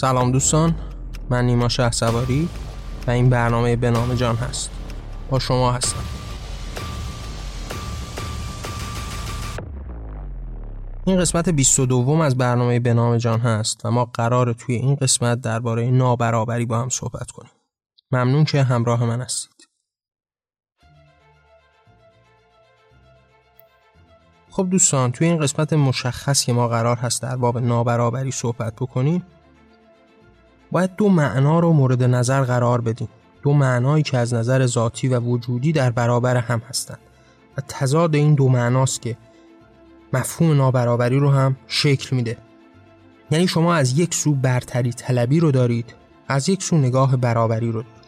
سلام دوستان من نیما شه و این برنامه به نام جان هست. با شما هستم. این قسمت 22 از برنامه به نام جان هست و ما قرار توی این قسمت درباره نابرابری با هم صحبت کنیم. ممنون که همراه من هستید. خب دوستان توی این قسمت مشخص که ما قرار هست در باب نابرابری صحبت بکنیم باید دو معنا رو مورد نظر قرار بدیم. دو معنایی که از نظر ذاتی و وجودی در برابر هم هستند. و تضاد این دو معناست که مفهوم نابرابری رو هم شکل میده. یعنی شما از یک سو برتری طلبی رو دارید از یک سو نگاه برابری رو دارید.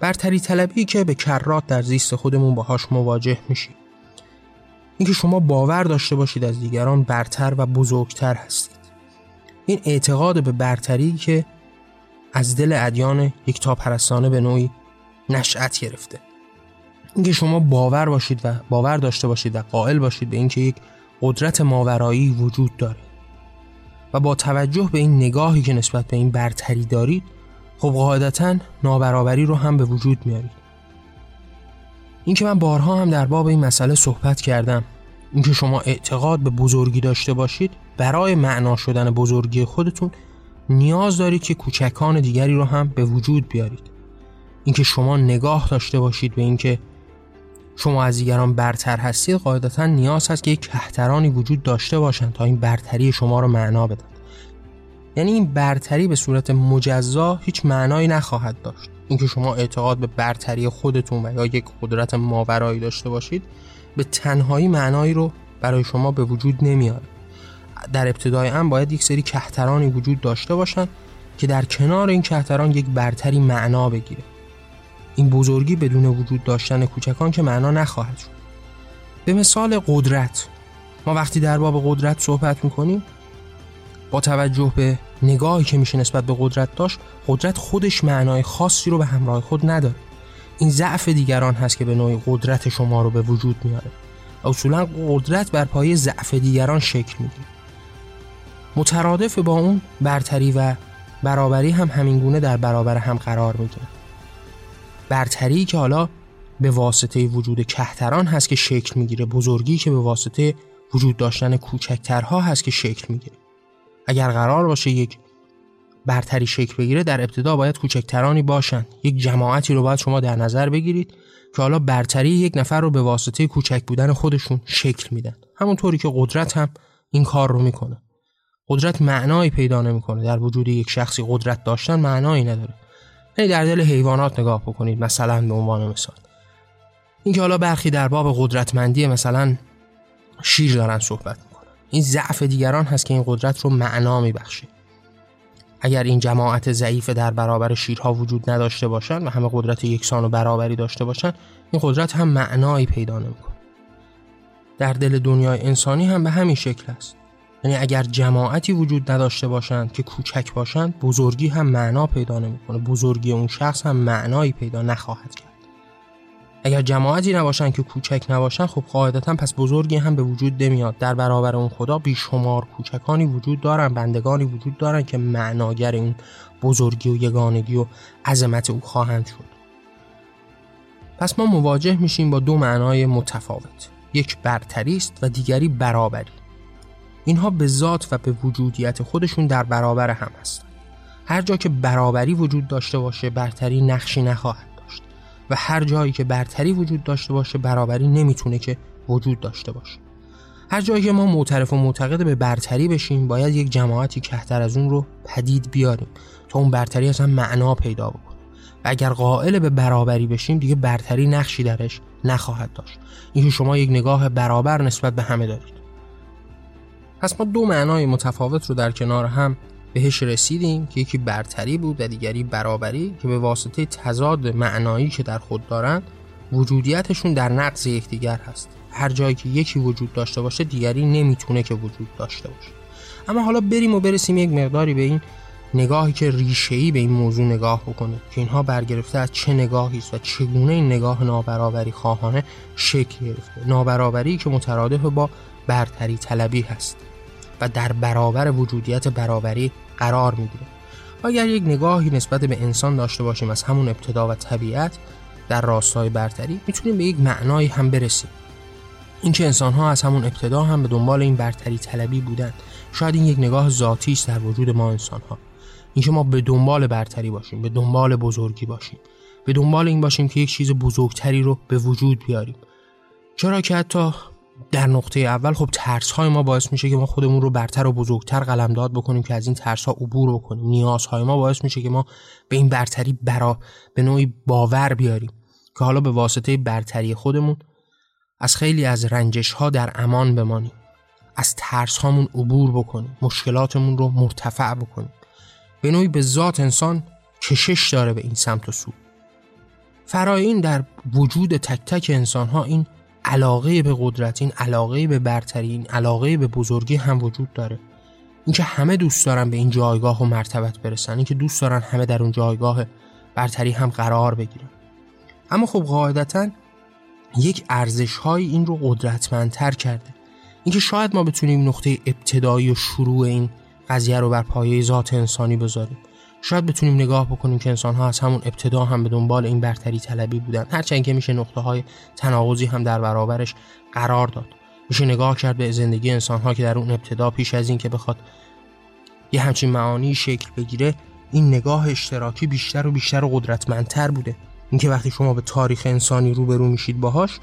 برتری طلبی که به کرات در زیست خودمون باهاش مواجه میشید اینکه شما باور داشته باشید از دیگران برتر و بزرگتر هستید. این اعتقاد به برتری که از دل ادیان یک تا پرستانه به نوعی نشأت گرفته. اینکه شما باور باشید و باور داشته باشید و قائل باشید به اینکه یک قدرت ماورایی وجود داره و با توجه به این نگاهی که نسبت به این برتری دارید خب قاعدتا نابرابری رو هم به وجود میارید. اینکه من بارها هم در باب این مسئله صحبت کردم اینکه شما اعتقاد به بزرگی داشته باشید برای معنا شدن بزرگی خودتون نیاز دارید که کوچکان دیگری رو هم به وجود بیارید. اینکه شما نگاه داشته باشید به اینکه شما از دیگران برتر هستید قاعدتا نیاز هست که یک کهترانی وجود داشته باشند تا این برتری شما رو معنا بدن. یعنی این برتری به صورت مجزا هیچ معنایی نخواهد داشت. اینکه شما اعتقاد به برتری خودتون و یا یک قدرت ماورایی داشته باشید به تنهایی معنایی رو برای شما به وجود نمیاره. در ابتدای هم باید یک سری کهترانی وجود داشته باشند که در کنار این کهتران یک برتری معنا بگیره. این بزرگی بدون وجود داشتن کوچکان که معنا نخواهد شد. به مثال قدرت. ما وقتی در باب قدرت صحبت می‌کنیم با توجه به نگاهی که میشه نسبت به قدرت داشت قدرت خودش معنای خاصی رو به همراه خود نداره. این ضعف دیگران هست که به نوعی قدرت شما رو به وجود میاره. اصولا قدرت بر پایه ضعف دیگران شکل می‌گیره. مترادف با اون برتری و برابری هم همینگونه در برابر هم قرار می‌گیره برتری که حالا به واسطه وجود کهتران هست که شکل می‌گیره بزرگی که به واسطه وجود داشتن کوچکترها هست که شکل می‌گیره. اگر قرار باشه یک برتری شکل بگیره در ابتدا باید کوچکترانی باشن. یک جماعتی رو باید شما در نظر بگیرید که حالا برتری یک نفر رو به واسطه کوچک بودن خودشون شکل میدن. همونطوری که قدرت هم این کار رو می‌کنه. قدرت معنایی پیدا نمی‌کنه. در وجود یک شخصی قدرت داشتن معنایی نداره. یعنی در دل حیوانات نگاه بکنید مثلا به عنوان مثال. اینکه حالا برخی در باب قدرتمندی مثلا شیر دارن صحبت می‌کنن. این ضعف دیگران هست که این قدرت رو معنا میبخشه. اگر این جماعت ضعیف در برابر شیرها وجود نداشته باشند و همه قدرت یکسان و برابری داشته باشند این قدرت هم معنایی پیدا نمی‌کنه. در دل دنیای انسانی هم به همین شکل است. یعنی اگر جماعتی وجود نداشته باشند که کوچک باشند بزرگی هم معنا پیدا نمی‌کنه. بزرگی اون شخص هم معنایی پیدا نخواهد کرد. اگر جماعتی نباشن که کوچک نباشن خب قاعدتا پس بزرگی هم به وجود نمیاد. در برابر اون خدا بیشمار کوچکانی وجود دارن بندگانی وجود دارن که معناگر این بزرگی و یگانگی و عظمت او خواهند شد. پس ما مواجه میشیم با دو معنای متفاوت. یک برتری است و دیگری برابری. اینها به ذات و به وجودیت خودشون در برابر هم هستند هر جا که برابری وجود داشته باشه برتری نقشی نخواهد و هر جایی که برتری وجود داشته باشه برابری نمی‌تونه که وجود داشته باشه. هر جایی که ما معترف و معتقد به برتری بشیم باید یک جماعتی کهتر از اون رو پدید بیاریم تا اون برتری اصلا معنا پیدا بکنه. و اگر قائل به برابری بشیم دیگه برتری نقشی درش نخواهد داشت. اینکه شما یک نگاه برابر نسبت به همه دارید. پس ما دو معنای متفاوت رو در کنار هم بهش رسیدیم که یکی برتری بود و دیگری برابری که به واسطه تضاد معنایی که در خود دارند وجودیتشون در نقض یکدیگر هست. هر جایی که یکی وجود داشته باشه دیگری نمی‌تونه که وجود داشته باشه. اما حالا بریم و برسیم یک مقداری به این نگاهی که ریشه‌ای به این موضوع نگاه بکنه که اینها برگرفته از چه نگاهی است و چگونه این نگاه نابرابری خواهانه شکل گرفته. نابرابری که مترادف با برتری طلبی هست. و در برابر وجودیت برابری قرار می‌گیره. اگر یک نگاهی نسبت به انسان داشته باشیم از همون ابتدا و طبیعت در راستای برتری می‌تونیم به یک معنایی هم برسیم. اینکه انسان ها از همون ابتدا هم به دنبال این برتری طلبی بودن شاید این یک نگاه ذاتی است در وجود ما انسان ها اینکه ما به دنبال برتری باشیم به دنبال بزرگی باشیم. به دنبال این باشیم که یک چیز بزرگتری رو به وجود بیاریم. چرا که حتی در نقطه اول خب ترس های ما باعث میشه که ما خودمون رو برتر و بزرگتر قلمداد بکنیم که از این ترس ها عبور بکنیم. نیازهای ما باعث میشه که ما به این برتری برا به نوعی باور بیاریم که حالا به واسطه برتری خودمون از خیلی از رنجش ها در امان بمانیم. از ترس هامون عبور بکنیم. مشکلاتمون رو مرتفع بکنیم. به نوعی به ذات انسان کشش داره به این سمت و سو. فرای این در وجود تک تک انسان ها این علاقه به قدرت این علاقه به برتری این علاقه به بزرگی هم وجود داره. اینکه همه دوست دارن به این جایگاه و مرتبت برسن اینکه دوست دارن همه در اون جایگاه برتری هم قرار بگیرن. اما خب قاعدتا یک ارزش های این رو قدرتمندتر کرده. اینکه شاید ما بتونیم نقطه ابتدایی و شروع این قضیه رو بر پایه ذات انسانی بذاریم. شاید بتونیم نگاه بکنیم که انسان ها از همون ابتدا هم به دنبال این برتری طلبی بودن. هرچند که میشه نقطه های تناقضی هم در برابرش قرار داد. میشه نگاه کرد به زندگی انسان ها که در اون ابتدا پیش از این که بخواد یه همچین معانی شکل بگیره این نگاه اشتراکی بیشتر و بیشتر و قدرتمندتر بوده. اینکه وقتی شما به تاریخ انسانی روبرو میشید باهاش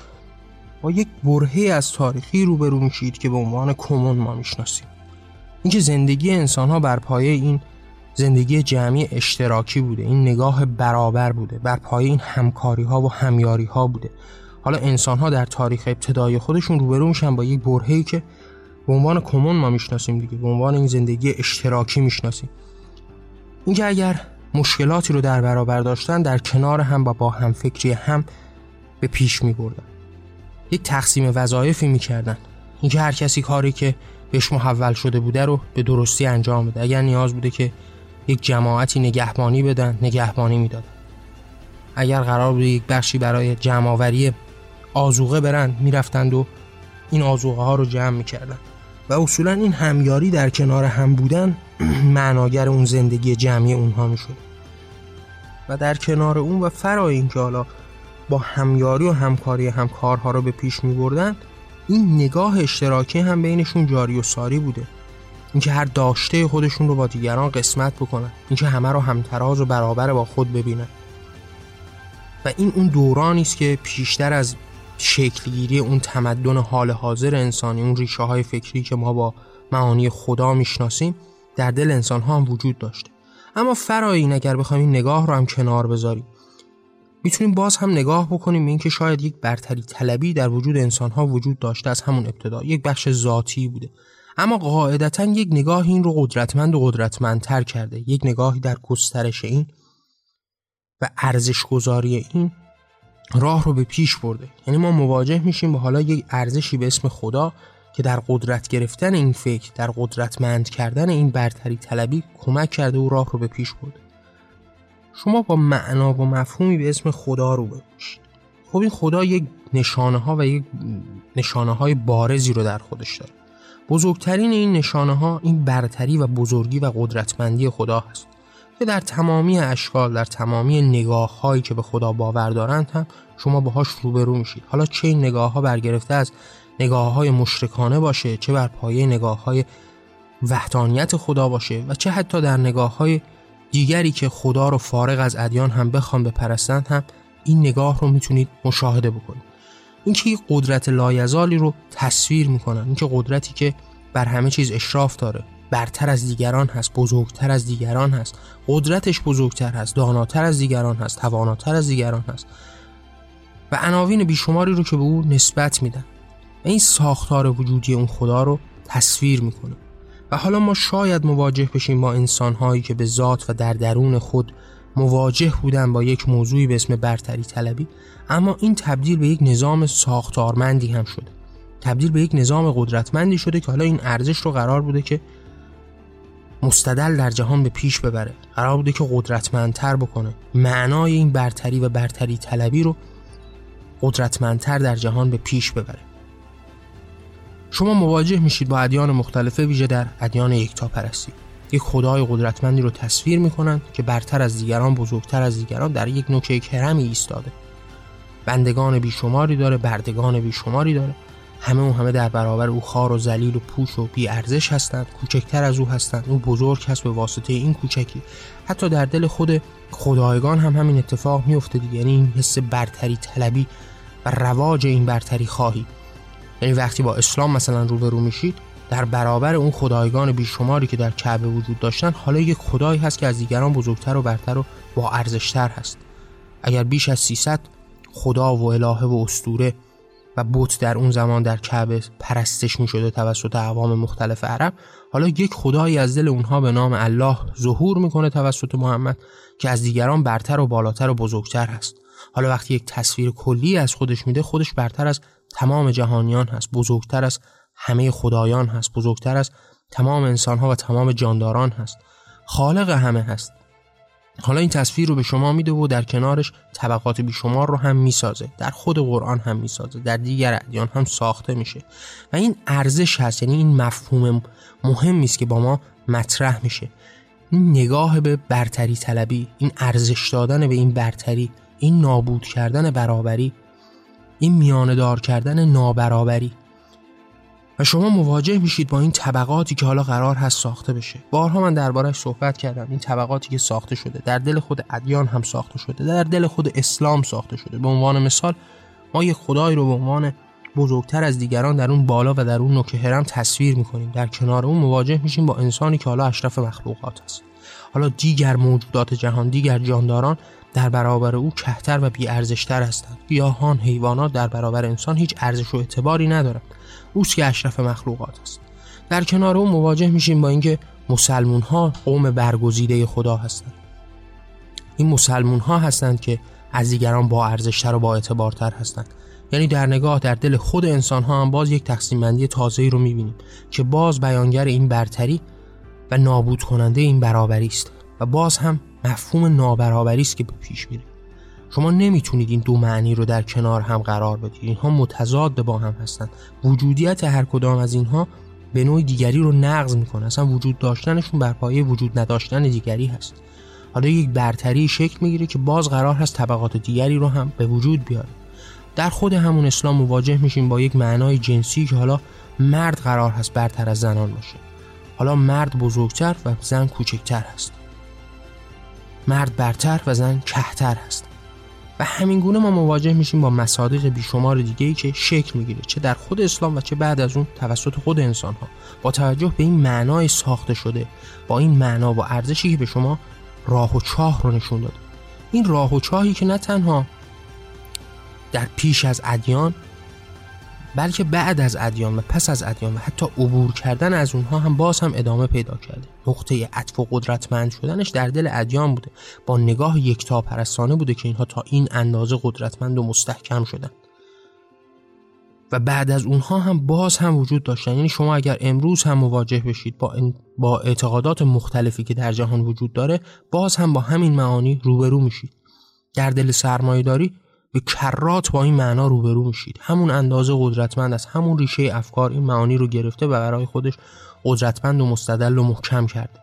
با یک برهه از تاریخی روبرو میشید که به عنوان کمون ما می‌شناسیم. اینکه زندگی انسان ها بر پایه این زندگی جمعی اشتراکی بوده این نگاه برابر بوده بر پایه این همکاری ها و همیاری ها بوده. حالا انسان ها در تاریخ ابتدای خودشون روبرو میشن با یک برهه‌ای که به عنوان کمون ما می‌شناسیم دیگه به عنوان این زندگی اشتراکی می‌شناسیم. اینکه اگر مشکلاتی رو در برابر داشتن در کنار هم و با هم فکری هم به پیش می بردن. یک تقسیم وظایفی می‌کردن. اینکه هر کسی کاری که بهش محول شده بوده رو به درستی انجام بده. اگر نیاز بوده که یک جماعتی نگهبانی بدن نگهبانی می‌دادن. اگر قرار بوده یک بخشی برای جمعآوری آزوقه برن می‌رفتند و این آزوقه ها رو جمع می‌کردن. و اصولا این همیاری در کنار هم بودن معناگر اون زندگی جمعی اونها می‌شد. و در کنار اون و فرای اینکه حالا با همیاری و همکاری هم کارها رو به پیش می بردن این نگاه اشتراکی هم بینشون جاری و ساری بوده. اینکه هر داشته خودشون رو با دیگران قسمت بکنن. اینکه همه رو همتراز و برابر با خود ببینن. و این اون دورانی است که پیشتر از شکلگیری اون تمدن حال حاضر انسانی اون ریشه های فکری که ما با معانی خدا می‌شناسیم در دل انسان ها هم وجود داشته. اما فرای این اگر بخوایم این نگاه رو هم کنار بذاریم می‌تونیم باز هم نگاه بکنیم اینکه شاید یک برتری طلبی در وجود انسان ها وجود داشته از همون ابتدا. یک بخش ذاتی بوده. اما قاعدتا یک نگاه این رو قدرتمند و قدرتمندتر کرده یک نگاهی در گسترش این و ارزش گذاری این راه رو به پیش برده. یعنی ما مواجه میشیم با حالا یک ارزشی به اسم خدا که در قدرت گرفتن این فکر در قدرتمند کردن این برتری طلبی کمک کرده و راه رو به پیش برده. شما با معنا و مفهومی به اسم خدا رو باشید خب این خدا یک نشانه ها و یک نشانه های بارزی رو در خودش داره. بزرگترین این نشانه ها این برتری و بزرگی و قدرتمندی خدا هست که در تمامی اشکال در تمامی نگاه هایی که به خدا باور دارند هم شما باهاش روبرو میشید. حالا چه این نگاه ها برگرفته از نگاه های مشرکانه باشه چه بر پایه نگاه های وحدانیت خدا باشه و چه حتی در نگاه های دیگری که خدا رو فارغ از ادیان هم بخوان بپرستند هم این نگاه رو می‌تونید مشاهده بکنید. اینکه یک قدرت لایزالی رو تصویر می‌کنن اینکه قدرتی که بر همه چیز اشراف داره برتر از دیگران هست بزرگتر از دیگران هست قدرتش بزرگتر هست داناتر از دیگران هست تواناتر از دیگران هست. و عناوین بیشماری رو که به او نسبت میدن. این ساختار وجودی اون خدا رو تصویر می‌کنه. و حالا ما شاید مواجه بشیم با انسانهایی که به ذات و در درون خود مواجه بودن با یک موضوعی به اسم برتری طلبی اما این تبدیل به یک نظام ساختارمندی هم شده تبدیل به یک نظام قدرتمندی شده که حالا این ارزش رو قرار بوده که مستدل در جهان به پیش ببره. قرار بوده که قدرتمندتر بکنه. معنای این برتری و برتری طلبی رو قدرتمندتر در جهان به پیش ببره. شما مواجه میشید با ادیان مختلفه ویژه در ادیان یکتاپرستی. یک خدای قدرتمندی رو تصویر می‌کنند که برتر از دیگران بزرگتر از دیگران در یک نوکه کرمی ایستاده. بندگان بیشماری داره بردگان بیشماری داره. همه اون همه در برابر او خار و ذلیل و پوش و بی ارزش هستند کوچکتر از او هستند. او بزرگ هست به واسطه این کوچکی. حتی در دل خود خدایگان هم همین اتفاق میفته دیگه. یعنی این حس برتری طلبی و رواج این برتری خواهی. یعنی وقتی با اسلام مثلا روبرو میشید در برابر اون خدایگان بیشماری که در کعبه وجود داشتن حالا یک خدایی هست که از دیگران بزرگتر و برتر و با ارزشتر هست. اگر بیش از 300 خدا و الهه و استوره و بت در اون زمان در کعبه پرستش می شده توسط عوام مختلف عرب حالا یک خدایی از دل اونها به نام الله ظهور می‌کنه توسط محمد که از دیگران برتر و بالاتر و بزرگتر هست. حالا وقتی یک تصویر کلی از خودش میده خودش برتر از تمام جهانیان هست بزرگتر از همه خدایان هست بزرگتر از تمام انسانها و تمام جانداران هست. خالق همه هست. حالا این تصویر رو به شما میده و در کنارش طبقات بیشمار رو هم می‌سازه. در خود قرآن هم می‌سازه. در دیگر ادیان هم ساخته میشه. و این ارزش هست یعنی این مفهوم مهمی است که با ما مطرح میشه. این نگاه به برتری طلبی این ارزش دادن به این برتری این نابود کردن برابری این میانه دار کردن نابرابری. شما مواجه میشید با این طبقاتی که حالا قرار هست ساخته بشه. بارها من دربارش صحبت کردم. این طبقاتی که ساخته شده. در دل خود ادیان هم ساخته شده. در دل خود اسلام ساخته شده. به عنوان مثال ما یک خدای رو به عنوان بزرگتر از دیگران در اون بالا و در اون نوک هرم تصویر می‌کنیم. در کنار اون مواجه میشیم با انسانی که حالا اشرف مخلوقات است حالا دیگر موجودات جهان دیگر جانداران در برابر او کهتر و بیارزشتر هستند. گیاهان حیوانات در برابر انسان هیچ ارزش و اعتباری ندارند. اوست که اشرف مخلوقات است. در کنار او مواجه میشیم با اینکه مسلمون ها قوم برگزیده خدا هستند. این مسلمون ها هستند که از دیگران با ارزشتر و با اعتبارتر هستند. یعنی در نگاه در دل خود انسان ها هم باز یک تقسیم بندی تازه‌ای رو می‌بینیم که باز بیانگر این برتری و نابود کننده این برابری است و باز هم مفهوم نابرابری است که به پیش میره. شما نمی‌تونید این دو معنی رو در کنار هم قرار بدید. اینها متضاد با هم هستند وجودیت هر کدام از اینها به نوع دیگری رو نقض می‌کنه. اصلا وجود داشتنشون بر پایه وجود نداشتن دیگری هست. حالا یک برتری شکل می‌گیره که باز قرار هست طبقات دیگری رو هم به وجود بیاره. در خود همون اسلام مواجه میشیم با یک معنای جنسی که حالا مرد قرار هست برتر از زنان باشه. حالا مرد بزرگتر و زن کوچکتر هست. مرد برتر و زن کهتر هست. و همین گونه ما مواجه میشیم با مصادیق بیشمار دیگه ای که شکل می‌گیره چه در خود اسلام و چه بعد از اون توسط خود انسان ها با توجه به این معنای ساخته شده با این معنا و ارزشی که به شما راه و چاه رو نشون داده. این راه و چاهی که نه تنها در پیش از ادیان بلکه بعد از ادیان و پس از ادیان و حتی عبور کردن از اونها هم باز هم ادامه پیدا کرده. نقطه عطف و قدرتمند شدنش در دل ادیان بوده. با نگاه یکتا پرستانه بوده که اینها تا این اندازه قدرتمند و مستحکم شدن. و بعد از اونها هم باز هم وجود داشتن. یعنی شما اگر امروز هم مواجه بشید با, با اعتقادات مختلفی که در جهان وجود داره باز هم با همین معانی روبرو میشید. در دل سرمایه داری به کرات با این معنا روبرو میشید. همون اندازه قدرتمند است. همون ریشه افکار این معانی رو گرفته و برای خودش قدرتمند و مستدل و محکم کرده.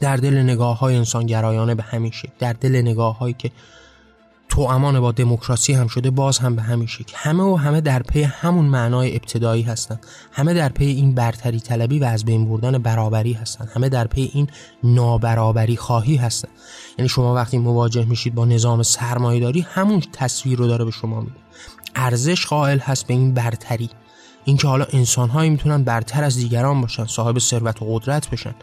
در دل نگاه های انسانگرایانه به همین شکل در دل نگاه هایی که توامان با دموکراسی هم شده باز هم به همین شکل. همه و همه در پی همون معنای ابتدایی هستند همه در پی این برتری طلبی و از بین بردن برابری هستند همه در پی این نابرابری خواهی هستند یعنی شما وقتی مواجه میشید با نظام سرمایه‌داری همون تصویر رو داره به شما میده. ارزش قائل هست به این برتری. اینکه حالا انسانهایی می‌تونن برتر از دیگران باشن صاحب ثروت و قدرت بشن.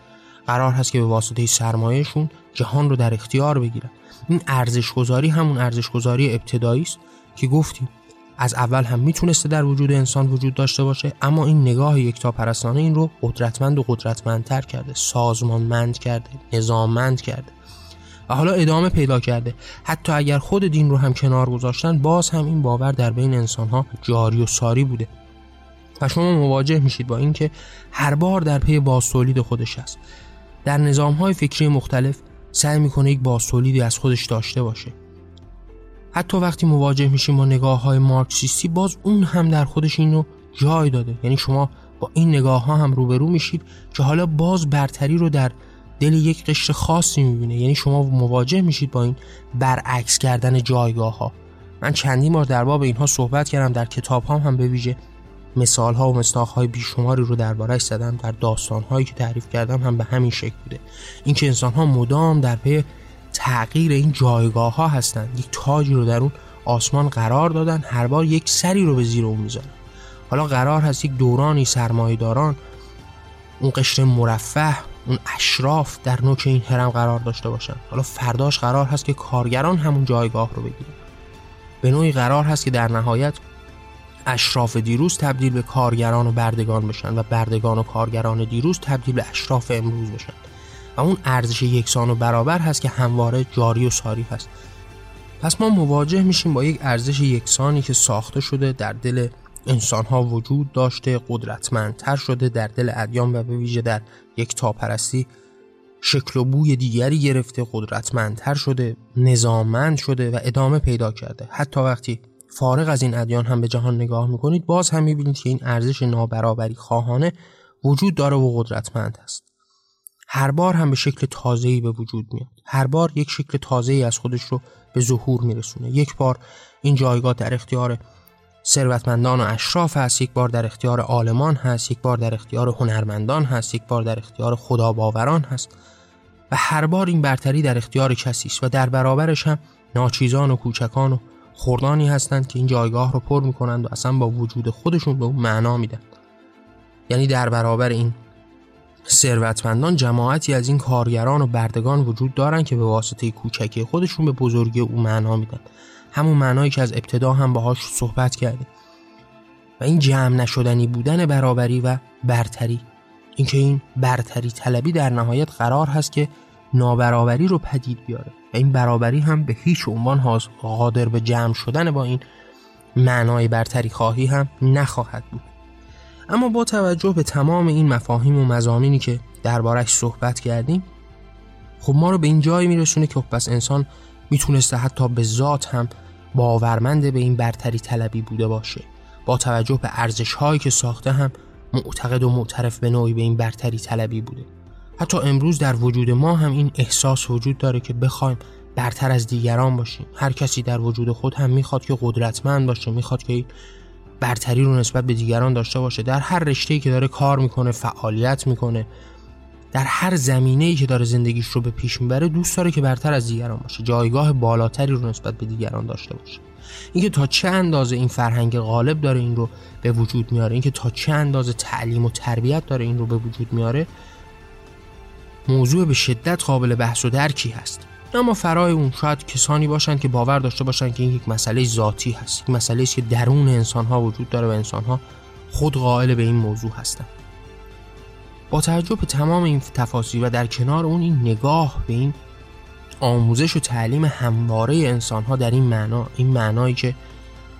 قرار هست که به واسطه سرمایهشون جهان رو در اختیار بگیرن. این ارزش گذاری همون ارزش گذاری ابتدایی است که گفتیم. از اول هم می‌تونسته در وجود انسان وجود داشته باشه اما این نگاه یکتا پرستانه این رو قدرتمند و قدرتمندتر کرده سازمانمند کرده نظاممند کرده. و حالا ادامه پیدا کرده. حتی اگر خود دین رو هم کنار گذاشتن باز هم این باور در بین انسان ها جاری و ساری بوده. و شما مواجه میشید با اینکه هر بار در پی بازتولید خودش است. در نظام های فکری مختلف سعی می‌کنه یک بازتولیدی از خودش داشته باشه. حتی وقتی مواجه میشیم با نگاه های مارکسیستی باز اون هم در خودش اینو جای داده. یعنی شما با این نگاه ها هم روبرو میشید که حالا باز برتری رو در دل یک قشر خاصی می‌بینه. یعنی شما مواجه میشید با این برعکس کردن جایگاه ها من چندین بار در باب اینها صحبت کردم در کتاب هم, هم به ویژه مثال ها و مستاخ های بیشماری رو دربارهش زدم در داستان هایی که تعریف کردم هم به همین شکل بوده. اینکه انسان ها مدام در پی تغییر این جایگاه ها هستند یک تاجی رو در اون آسمان قرار دادن هر بار یک سری رو به زیر اون می‌ذارن. حالا قرار هست یک دورانی سرمایه‌داران اون قشر مرفه اون اشراف در نوک این هرم قرار داشته باشن. حالا فرداش قرار هست که کارگران همون جایگاه رو بگیرن. به نوعی قرار هست که در نهایت اشراف دیروز تبدیل به کارگران و بردگان بشن و بردگان و کارگران دیروز تبدیل به اشراف امروز بشن. و اون ارزش یکسان و برابر هست که همواره جاری و ساری هست. پس ما مواجه میشیم با یک ارزش یکسانی که ساخته شده در دل انسان ها وجود داشته قدرتمندتر شده در دل ادیان و به ویژه در یک تاپرستی شکل و بوی دیگری گرفته قدرتمندتر شده نظاممند شده و ادامه پیدا کرده. حتی وقتی فارغ از این ادیان هم به جهان نگاه می‌کنید باز هم می‌بینید که این ارزش نابرابری خواهانه وجود داره و قدرتمند است. هر بار هم به شکل تازه‌ای به وجود میاد. هر بار یک شکل تازه‌ای از خودش رو به ظهور میرسونه. یک بار این جایگاه در اختیار ثروتمندان و اشراف هست یک بار در اختیار عالمان هست یک بار در اختیار هنرمندان هست یک بار در اختیار خداباوران هست. و هر بار این برتری در اختیار کسی است و در برابرش هم ناچیزان و کوچکان و خردانی هستند که این جایگاه رو پر می‌کنند و اصلا با وجود خودشون به اون معنا میدن. یعنی در برابر این ثروتمندان جماعتی از این کارگران و بردگان وجود دارند که به واسطه کوچکی خودشون به بزرگی او معنا میدن. همون معنایی که از ابتدا هم باهاش صحبت کردیم. و این جمع نشدنی بودن برابری و برتری. اینکه این برتری طلبی در نهایت قرار هست که نابرابری رو پدید بیاره. و این برابری هم به هیچ عنوان قادر به جمع شدن با این معنای برتری خواهی هم نخواهد بود. اما با توجه به تمام این مفاهیم و مزامینی که دربارش صحبت کردیم خب ما رو به این جایی میرسونه که خب پس انسان می‌تونسته حتی به ذات هم باورمند به این برتری طلبی بوده باشه. با توجه به ارزش هایی که ساخته هم معتقد و معترف به نوعی به این برتری طلبی بوده. حتی امروز در وجود ما هم این احساس وجود داره که بخوایم برتر از دیگران باشیم. هر کسی در وجود خود هم می‌خواد که قدرتمند باشه می‌خواد که برتری رو نسبت به دیگران داشته باشه. در هر رشته‌ای که داره کار می‌کنه فعالیت می‌کنه در هر زمینه‌ای که داره زندگیش رو به پیش می‌بره دوست داره که برتر از دیگران باشه. جایگاه بالاتری رو نسبت به دیگران داشته باشه. اینکه تا چه اندازه این فرهنگ غالب داره این رو به وجود میاره اینکه تا چه اندازه تعلیم و تربیت داره این رو به وجود میاره موضوع به شدت قابل بحث و درکی هست. اما فرای اون شاید کسانی باشند که باور داشته باشند که این یک مسئله ذاتی هست. یک مسئله است که درون انسان ها وجود داره و انسان ها خود قائل به این موضوع هستند با توجه به تمام این تفاصیل و در کنار اون این نگاه به این آموزش و تعلیم همواره انسان ها در این معنا این معنایی که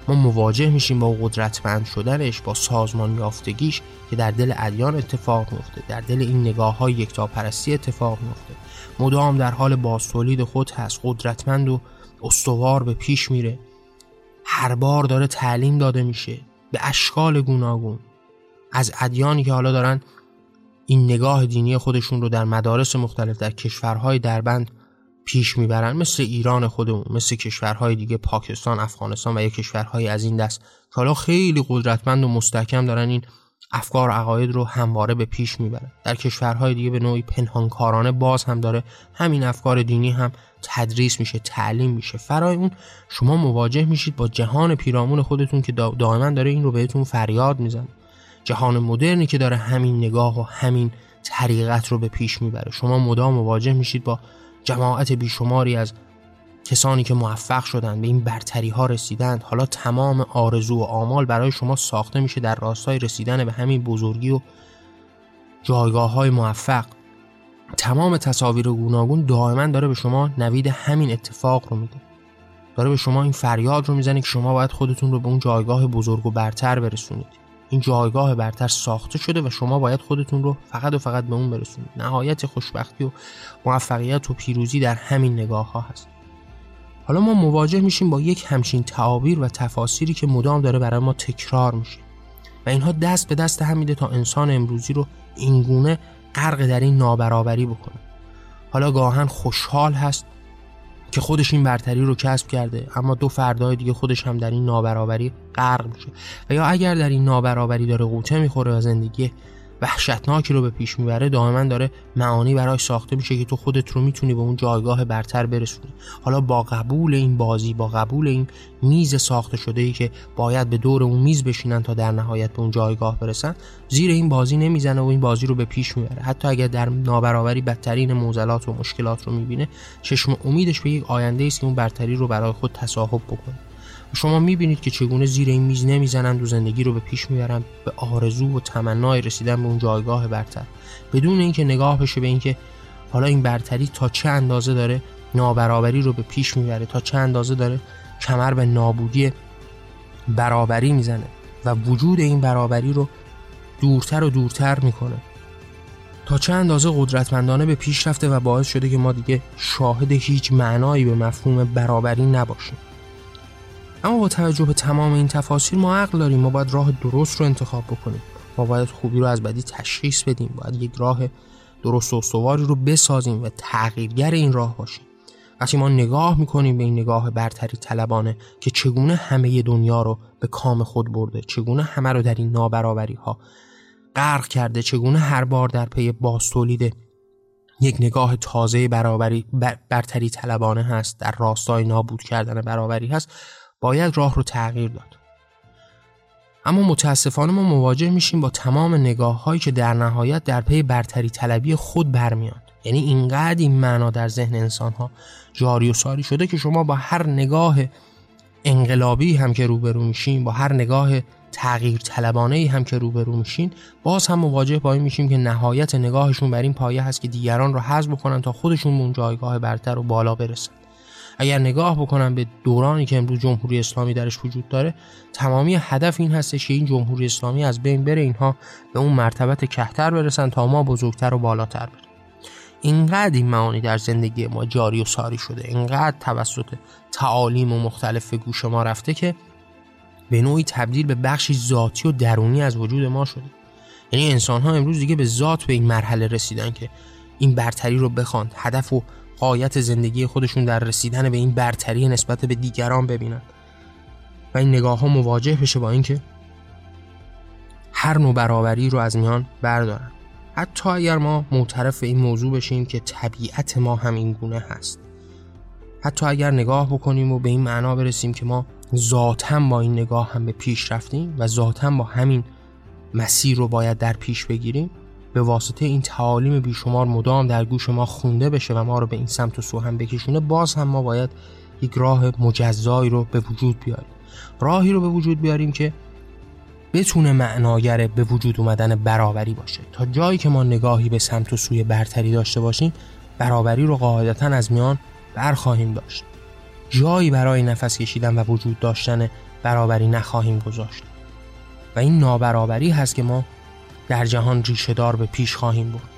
ما مواجه میشیم با قدرتمند شدنش با سازمان یافتگیش که در دل ادیان اتفاق میفته در دل این نگاه های یکتاپرستی اتفاق میفته مدام در حال بازتولید خود هست قدرتمند و استوار به پیش میره. هر بار داره تعلیم داده میشه به اشکال گوناگون. از ادیانی که حالا دارن این نگاه دینی خودشون رو در مدارس مختلف در کشورهای دربند پیش می‌برن. مثل ایران خودمون مثل کشورهای دیگه پاکستان افغانستان و یا کشورهای از این دست که حالا خیلی قدرتمند و مستحکم دارن این افکار و عقاید رو همواره به پیش می‌برن. در کشورهای دیگه به نوعی پنهانکارانه باز هم داره. همین افکار دینی هم تدریس میشه تعلیم میشه. فرای اون شما مواجه میشید با جهان پیرامون خودتون که دائما داره این رو بهتون فریاد می‌زنه. جهان مدرنی که داره همین نگاه و همین طریقت رو به پیش می‌بره. شما مدام مواجه میشید با جماعت بیشماری از کسانی که موفق شدند به این برتری ها رسیدند. حالا تمام آرزو و آمال برای شما ساخته میشه در راستای رسیدن به همین بزرگی و جایگاه های موفق. تمام تصاویر گوناگون دائما داره به شما نوید همین اتفاق رو میده. داره به شما این فریاد رو می‌زنه که شما باید خودتون رو به اون جایگاه بزرگ و برتر برسونید. این جایگاه برتر ساخته شده و شما باید خودتون رو فقط و فقط به اون برسونید. نهایت خوشبختی و موفقیت و پیروزی در همین نگاه ها هست. حالا ما مواجه میشیم با یک همچین تعابیر و تفاسیری که مدام داره برای ما تکرار میشه. و اینها دست به دست هم میده تا انسان امروزی رو اینگونه غرق در این نابرابری بکنه. حالا گاهن خوشحال هست که خودش این برتری رو کسب کرده اما دو فردای دیگه خودش هم در این نابرابری غرق میشه. و یا اگر در این نابرابری داره قوطه می‌خوره و زندگی وحشتناکی رو به پیش می‌بره دائما داره معانی برای ساخته میشه که تو خودت رو می‌تونی به اون جایگاه برتر برسونی. حالا با قبول این بازی با قبول این میز ساخته شده ای که باید به دور اون میز بشینن تا در نهایت به اون جایگاه برسن زیر این بازی نمی‌زنه و این بازی رو به پیش می‌بره. حتی اگر در نابرابری بدترین موزلات و مشکلات رو می‌بینه چشم امیدش به یک آینده است که اون برتری رو برای خود تصاحب بکنه. شما می‌بینید که چگونه زیر این میز نمی‌زنند و زندگی رو به پیش می‌برند به آرزو و تمنای رسیدن به اون جایگاه برتر. بدون اینکه نگاه بشه به اینکه حالا این برتری تا چه اندازه داره نابرابری رو به پیش می‌بره تا چه اندازه داره کمر به نابودی برابری می‌زنه و وجود این برابری رو دورتر و دورتر می‌کنه. تا چه اندازه قدرتمندانه به پیش رفته و باعث شده که ما دیگه شاهد هیچ معنایی به مفهوم برابری نباشیم. اما با توجه به تمام این تفاصیل ما عقل داریم. ما باید راه درست رو انتخاب بکنیم. ما باید خوبی رو از بدی تشخیص بدیم. باید یک راه درست و استواری رو بسازیم و تغییرگر این راه باشیم. وقتی ما نگاه می‌کنیم به این نگاه برتری طلبانه که چگونه همه دنیا رو به کام خود برده چگونه همه رو در این نابرابری ها غرق کرده چگونه هر بار در پی باز تولید یک نگاه تازه برابری برتری طلبانه هست در راستای نابود کردن برابری هست باید راه رو تغییر داد. اما متاسفانه ما مواجه میشیم با تمام نگاه هایی که در نهایت در پی برتری طلبی خود برمیاد. یعنی اینقدر این معنا در ذهن انسان ها جاری و ساری شده که شما با هر نگاه انقلابی هم که روبرو میشین با هر نگاه تغییر طلبانه هم که روبرو میشین باز هم مواجه با این میشیم که نهایت نگاهشون بر این پایه هست که دیگران رو حذف بکنن تا خودشون به اون جایگاه برتر و بالا برسن. اگر نگاه بکنم به دورانی که امروز جمهوری اسلامی درش وجود داره تمامی هدف این هستش که این جمهوری اسلامی از بین بره اینها به اون مرتبت کهتر برسن تا ما بزرگتر و بالاتر بریم. اینقدر این معانی در زندگی ما جاری و ساری شده اینقدر توسط تعالیم و مختلف گوش ما رفته که به نوعی تبدیل به بخشی ذاتی و درونی از وجود ما شده. یعنی انسان ها امروز دیگه به ذات به این مرحله رسیدن که این برتری رو بخوان هدف و قایت زندگی خودشون در رسیدن به این برتری نسبت به دیگران ببینن. و این نگاه ها مواجه بشه با اینکه هر نوع برابری رو از میان بردارن. حتی اگر ما معترف این موضوع بشیم که طبیعت ما هم این گونه هست. حتی اگر نگاه بکنیم و به این معنا برسیم که ما ذاتا با این نگاه هم به پیش رفتیم و ذاتا با همین مسیر رو باید در پیش بگیریم به واسطه این تعالیم بیشمار مدام در گوش ما خونده بشه و ما رو به این سمت و سو هم بکشونه باز هم ما باید یک راه مجزایی رو به وجود بیاریم. راهی رو به وجود بیاریم که بتونه معناگر به وجود اومدن برابری باشه. تا جایی که ما نگاهی به سمت و سوی برتری داشته باشیم برابری رو قاعدتا از میان برخواهیم داشت. جایی برای نفس کشیدن و وجود داشتن برابری نخواهیم گذاشت. و این نابرابری هست که ما در جهان ریشه دار به پیش خواهیم برد.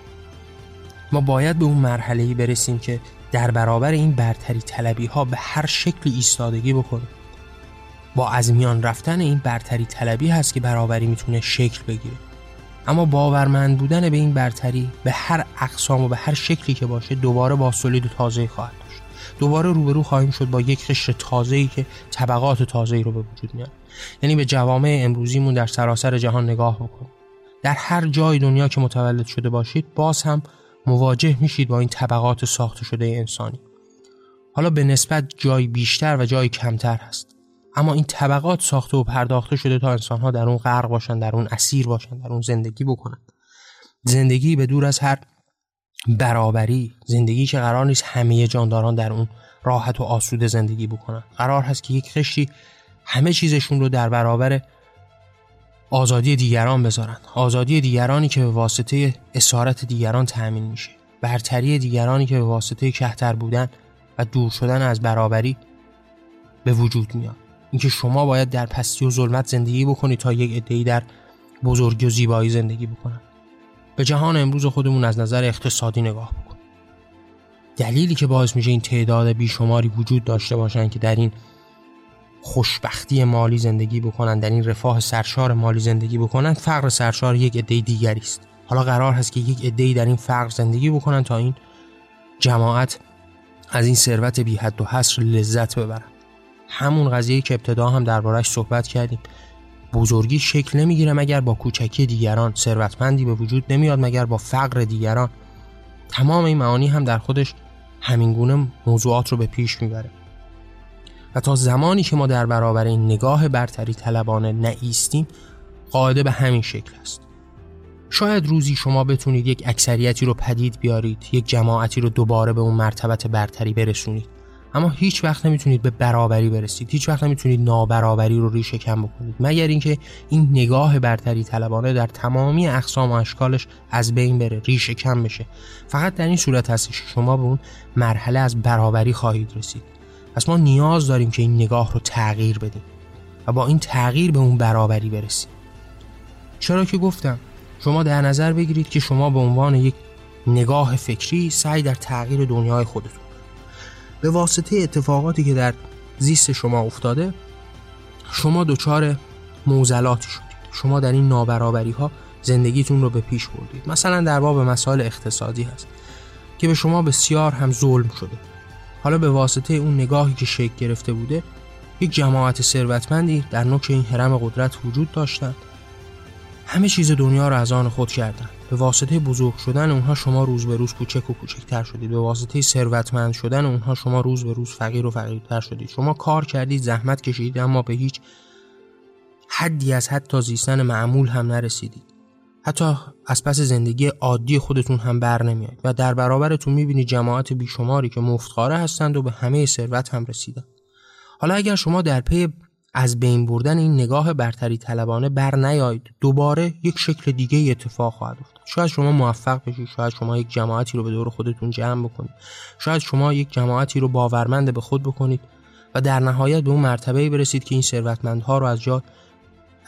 ما باید به اون مرحله برسیم که در برابر این برتری طلبی ها به هر شکلی ایستادگی بکنیم با از میان رفتن این برتری طلبی هست که برابری می‌تونه شکل بگیره. اما باورمند بودن به این برتری به هر اقسام و به هر شکلی که باشه دوباره با سولید تازه خواهد داشت. دوباره روبرو خواهیم شد با یک قشر تازه‌ای که طبقات تازه‌ای رو به وجود میاره. یعنی به جوامع امروزیمون در سراسر جهان نگاه بکنیم در هر جای دنیا که متولد شده باشید باز هم مواجه میشید با این طبقات ساخته شده انسانی. حالا به نسبت جای بیشتر و جای کمتر هست. اما این طبقات ساخته و پرداخته شده تا انسانها در اون غرق باشن در اون اسیر باشن در اون زندگی بکنن. زندگی به دور از هر برابری زندگی که قرار نیست همه جانداران در اون راحت و آسوده زندگی بکنن. قرار هست که یک خشتی همه چیزشون رو در برابر آزادی دیگران بذارن. آزادی دیگرانی که به واسطه اسارت دیگران تأمین میشه. برتری دیگرانی که به واسطه کهتر بودن و دور شدن از برابری به وجود میاد. اینکه شما باید در پستی و ظلمت زندگی بکنید تا یک عده‌ای در بزرگی و زیبایی زندگی بکنن. به جهان امروز خودمون از نظر اقتصادی نگاه بکن. دلیلی که باعث میشه این تعداد بیشماری وجود داشته باشن که در این خوشبختی مالی زندگی بکنن در این رفاه سرشار مالی زندگی بکنن فقر سرشار یک عده دیگری است. حالا قرار هست که یک عده در این فقر زندگی بکنن تا این جماعت از این ثروت بی حد و حصر لذت ببرن. همون قضیه که ابتدا هم دربارش صحبت کردیم. بزرگی شکل نمی‌گیره مگر با کوچکی دیگران ثروتمندی به وجود نمیاد مگر با فقر دیگران. تمام این معانی هم در خودش همینگونه موضوعات رو به پیش می‌بره. و تا زمانی که ما در برابر این نگاه برتری طلبانه نایستیم قاعده به همین شکل است. شاید روزی شما بتونید یک اکثریتی رو پدید بیارید یک جماعتی رو دوباره به اون مرتبت برتری برسونید. اما هیچ وقت نمی‌تونید به برابری برسید. هیچ وقت نمی‌تونید نابرابری رو ریشه کم بکنید. مگر اینکه این نگاه برتری طلبانه در تمامی اقسام و اشکالش از بین بره ریشه کم بشه. فقط در این صورت هستش شما به اون مرحله از برابری خواهید رسید. پس ما نیاز داریم که این نگاه رو تغییر بدیم و با این تغییر به اون برابری برسیم. چرا که گفتم شما در نظر بگیرید که شما به عنوان یک نگاه فکری سعی در تغییر دنیای خودتون به واسطه اتفاقاتی که در زیست شما افتاده شما دچار موزلاتی شدید. شما در این نابرابری ها زندگیتون رو به پیش بردید. مثلا در باب مسائل اقتصادی هست که به شما بسیار هم ظلم شده. حالا به واسطه اون نگاهی که شکل گرفته بوده یک جماعت ثروتمندی در نوک این حرم قدرت وجود داشتند. همه چیز دنیا را از آن خود کردند. به واسطه بزرگ شدن اونها شما روز به روز کوچک و کوچکتر شدید. به واسطه ثروتمند شدن اونها شما روز به روز فقیر و فقیرتر شدید. شما کار کردید زحمت کشیدید اما به هیچ حدی از حتی زیستن معمول هم نرسیدید. حتی از پس زندگی عادی خودتون هم بر نمیاد و در برابرتون می‌بینید جماعت بیشماری که مفتخاره هستند و به همه ثروت هم رسیدن. حالا اگر شما در پی از بین بردن این نگاه برتری طلبانه بر نیایید دوباره یک شکل دیگه اتفاق خواهد افتاد. شاید شما موفق بشید شاید شما یک جماعتی رو به دور خودتون جمع بکنید. شاید شما یک جماعتی رو باورمند به خود بکنید و در نهایت به اون مرتبه برسید که این ثروتمندها رو از جای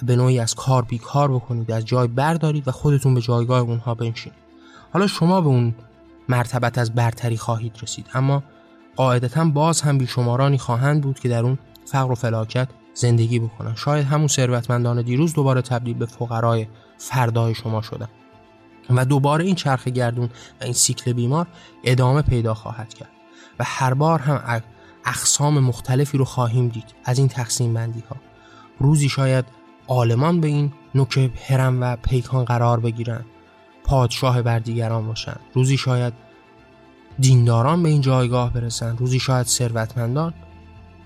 به نوعی از کار بیکار بکنید از جای بردارید و خودتون به جایگاه اونها بنشینید. حالا شما به اون مرتبت از برتری خواهید رسید اما قاعدتا باز هم بیشمارانی خواهند بود که در اون فقر و فلاکت زندگی بکنن شاید همون ثروتمندان دیروز دوباره تبدیل به فقرای فردای شما شدن. و دوباره این چرخ گردون و این سیکل بیمار ادامه پیدا خواهد کرد. و هر بار هم اقسام مختلفی رو خواهیم دید از این تقسیم بندی ها روزی شاید آلمان به این نوک هرم و پیکان قرار بگیرن. پادشاه بر دیگران باشن. روزی شاید دینداران به این جایگاه برسن. روزی شاید ثروتمندان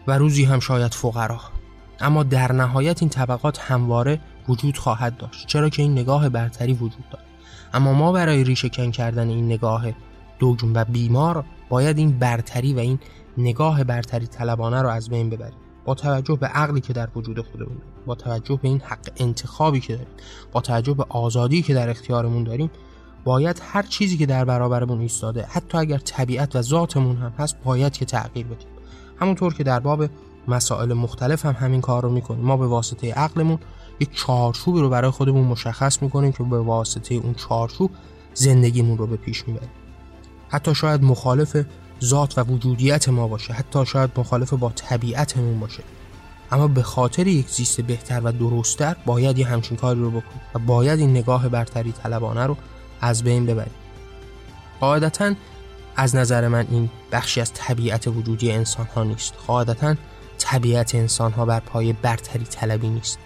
و روزی هم شاید فقرا. اما در نهایت این طبقات همواره وجود خواهد داشت. چرا که این نگاه برتری وجود دارد. اما ما برای ریشه کن کردن این نگاه دوگم و بیمار باید این برتری و این نگاه برتری طلبانه رو از بین ببریم. با توجه به عقلی که در وجود خودمون با توجه به این حق انتخابی که داریم با توجه به آزادی که در اختیارمون داریم باید هر چیزی که در برابرمون ایستاده حتی اگر طبیعت و ذاتمون هم هست باید که تغییر بدیم. همونطور که در باب مسائل مختلف هم همین کار رو می‌کنیم. ما به واسطه عقلمون یک چارچوبی رو برای خودمون مشخص می‌کنیم که به واسطه اون چارچوب زندگیمون رو به پیش می‌بریم. حتی شاید مخالف ذات و وجودیت ما باشه. حتی شاید مخالف با طبیعتمون باشه. اما به خاطر یک زیست بهتر و درستتر باید یه همچین کاری رو بکنیم و باید این نگاه برتری طلبانه رو از بین ببریم. قاعدتا از نظر من این بخشی از طبیعت وجودی انسان ها نیست. قاعدتا طبیعت انسان ها بر پای برتری طلبی نیست.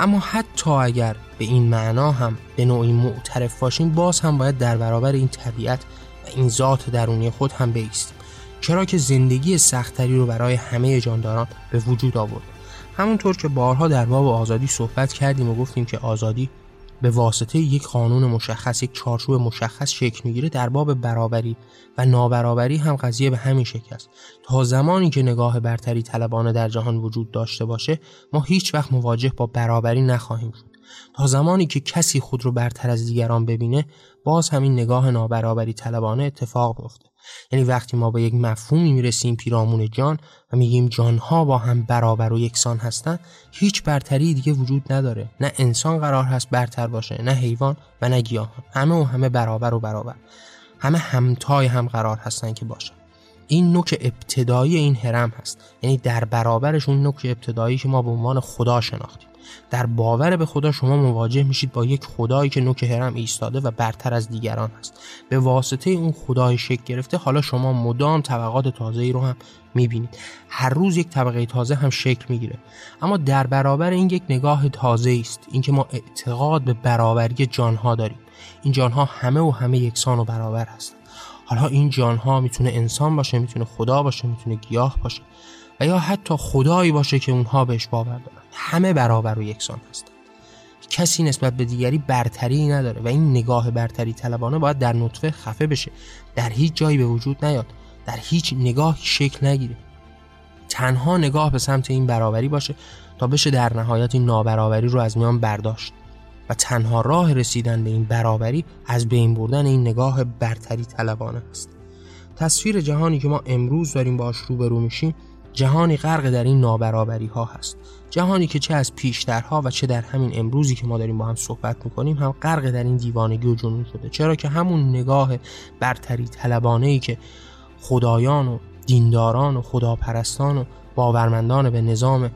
اما حتی اگر به این معنا هم به نوعی معترف باشیم باز هم باید در برابر این طبیعت و این ذات درونی خود هم بیستیم چرا که زندگی سختری رو برای همه جانداران به وجود آورد. همونطور که بارها در باب آزادی صحبت کردیم و گفتیم که آزادی به واسطه یک قانون مشخص یک چارچوب مشخص شکل می‌گیره در باب برابری و نابرابری هم قضیه به همین شکل است. تا زمانی که نگاه برتری طلبانه در جهان وجود داشته باشه ما هیچ وقت مواجه با برابری نخواهیم شد. تا زمانی که کسی خود رو برتر از دیگران ببینه باز همین نگاه نابرابری طلبانه اتفاق میفته یعنی وقتی ما به یک مفهومی می‌رسیم پیرامون جان و میگیم جانها با هم برابر و یکسان هستند هیچ برتری دیگه وجود نداره. نه انسان قرار هست برتر باشه نه حیوان و نه گیاهان همه و همه برابر و برابر. همه همتای هم قرار هستن که باشن. این نوک ابتدایی این هرم هست. یعنی در برابرش اون نوک ابتدایی که ما به عنوان خدا شناختیم. در باور به خدا شما مواجه میشید با یک خدایی که نوک هرم ایستاده و برتر از دیگران هست. به واسطه اون خدای شکل گرفته حالا شما مدام طبقات تازه ای رو هم می‌بینید. هر روز یک طبقه تازه هم شکل می‌گیره. اما در برابر این یک نگاه تازه است. اینکه ما اعتقاد به برابری جانها داریم. این جانها همه و همه یکسان و برابر هستند. حالا این جانها می‌تونه انسان باشه می‌تونه خدا باشه می‌تونه گیاه باشه. و یا حتی خدایی باشه که اونها بهش باور دارن. همه برابر و یکسان هستند کسی نسبت به دیگری برتری نداره و این نگاه برتری طلبانه باید در نطفه خفه بشه. در هیچ جایی به وجود نیاد. در هیچ نگاه شکل نگیره. تنها نگاه به سمت این برابری باشه تا بشه در نهایت این نابرابری رو از میان برداشت. و تنها راه رسیدن به این برابری از بین بردن این نگاه برتری طلبانه است. تصویر جهانی که ما امروز داریم باش روبرو میشیم جهانی غرق در این نابرابری ها هست. جهانی که چه از پیشترها و چه در همین امروزی که ما داریم با هم صحبت می‌کنیم هم غرق در این دیوانگی و جنون شده. چرا که همون نگاه برتری طلبانه ای که خدایان و دینداران و خداپرستان و باورمندان به نظام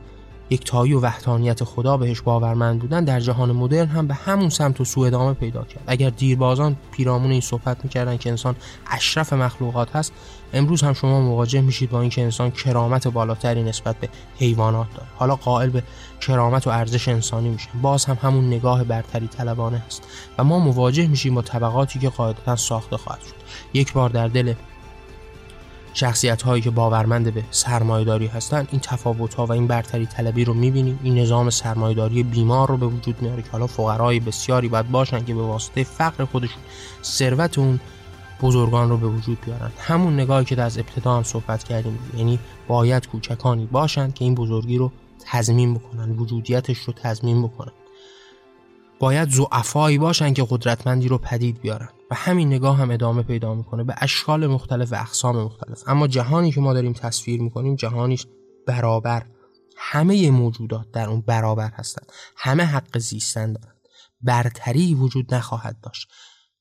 یکتایی و وحدانیت خدا بهش باورمند بودن در جهان مدرن هم به همون سمت و سو ادامه پیدا کرد. اگر دیربازان پیرامون این صحبت می‌کردن که انسان اشرف مخلوقات هست امروز هم شما مواجه میشید با اینکه انسان کرامت بالاتری نسبت به حیوانات داره. حالا قائل به کرامت و ارزش انسانی میشه باز هم همون نگاه برتری طلبانه است و ما مواجه میشیم با طبقاتی که قاعدتا ساخته خواهد شد. یک بار در دل شخصیت هایی که باورمند به سرمایهداری هستند این تفاوت ها و این برتری طلبی رو می‌بینیم. این نظام سرمایهداری بیمار رو به وجود میاره که حالا فقرای بسیاری باید باشن که به واسطه فقر خودشون ثروت اون بزرگان رو به وجود بیارن. همون نگاهی که از ابتدا هم صحبت کردیم یعنی باید کوچکانی باشند که این بزرگی رو تضمین بکنن وجودیتش رو تضمین بکنن. باید زعفایی باشن که قدرتمندی رو پدید بیارن. و همین نگاه هم ادامه پیدا می‌کنه به اشکال مختلف و اقسام مختلف. اما جهانی که ما داریم تصویر می‌کنیم جهانیش برابر. همه موجودات در اون برابر هستند همه حق زیستن دارند برتری وجود نخواهد داشت.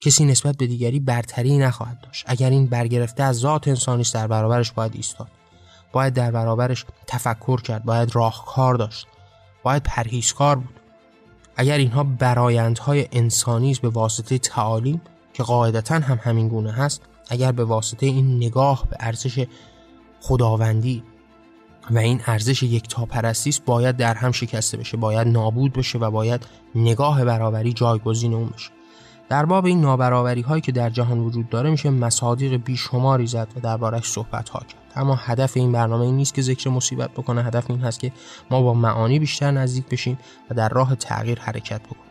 کسی نسبت به دیگری برتری نخواهد داشت. اگر این برگرفته از ذات انسانی است در برابرش باید ایستاد. باید در برابرش تفکر کرد. باید راهکار داشت. باید پرهیزکار بود. اگر اینها برایندهای انسانی است به واسطه تعالیم که قاعدتا هم همین گونه هست اگر به واسطه این نگاه به ارزش خداوندی و این ارزش یک پرستی است باید در هم شکسته بشه باید نابود بشه و باید نگاه برابری جایگزین اون بشه. در باب این نابرابری هایی که در جهان وجود داره میشه مصادیق بیشماری زد و دربارش صحبت ها کرد. اما هدف این برنامه این نیست که ذکر مصیبت بکنه هدف این هست که ما با معانی بیشتر نزدیک بشیم و در راه تغییر حرکت بکنیم.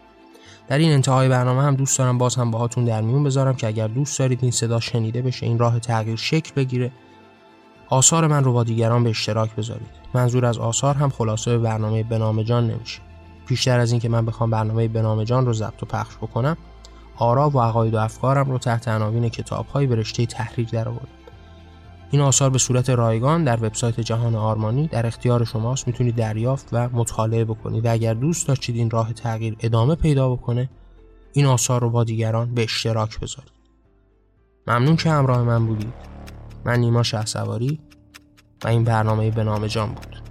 در این انتهای برنامه هم دوست دارم باز هم باهاتون در میون بذارم که اگر دوست دارید این صدا شنیده بشه این راه تغییر شکل بگیره آثار من رو با دیگران به اشتراک بذارید. منظور از آثار هم خلاصه برنامه بنام جان نمیشه. بیشتر از اینکه من بخوام برنامه بنام جان رو ضبط و پخش بکنم آرا و عقاید و افکارم رو تحت عناوین کتابهایی به رشته تحریر درآوردم. این آثار به صورت رایگان در وبسایت جهان آرمانی در اختیار شماست. می‌تونید دریافت و مطالعه بکنید و اگر دوست داشتید این راه تغییر ادامه پیدا بکنه این آثار رو با دیگران به اشتراک بذارید. ممنون که همراه من بودید. من نیما شهسواری و این برنامه به نام جان بود.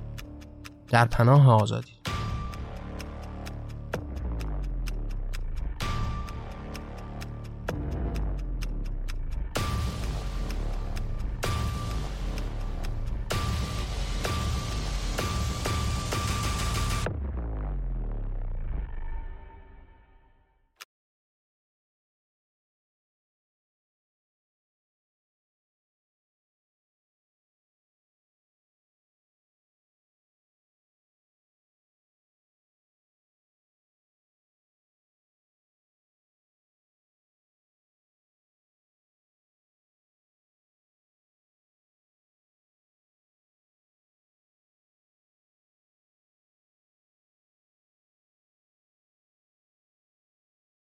در پناه آزادی.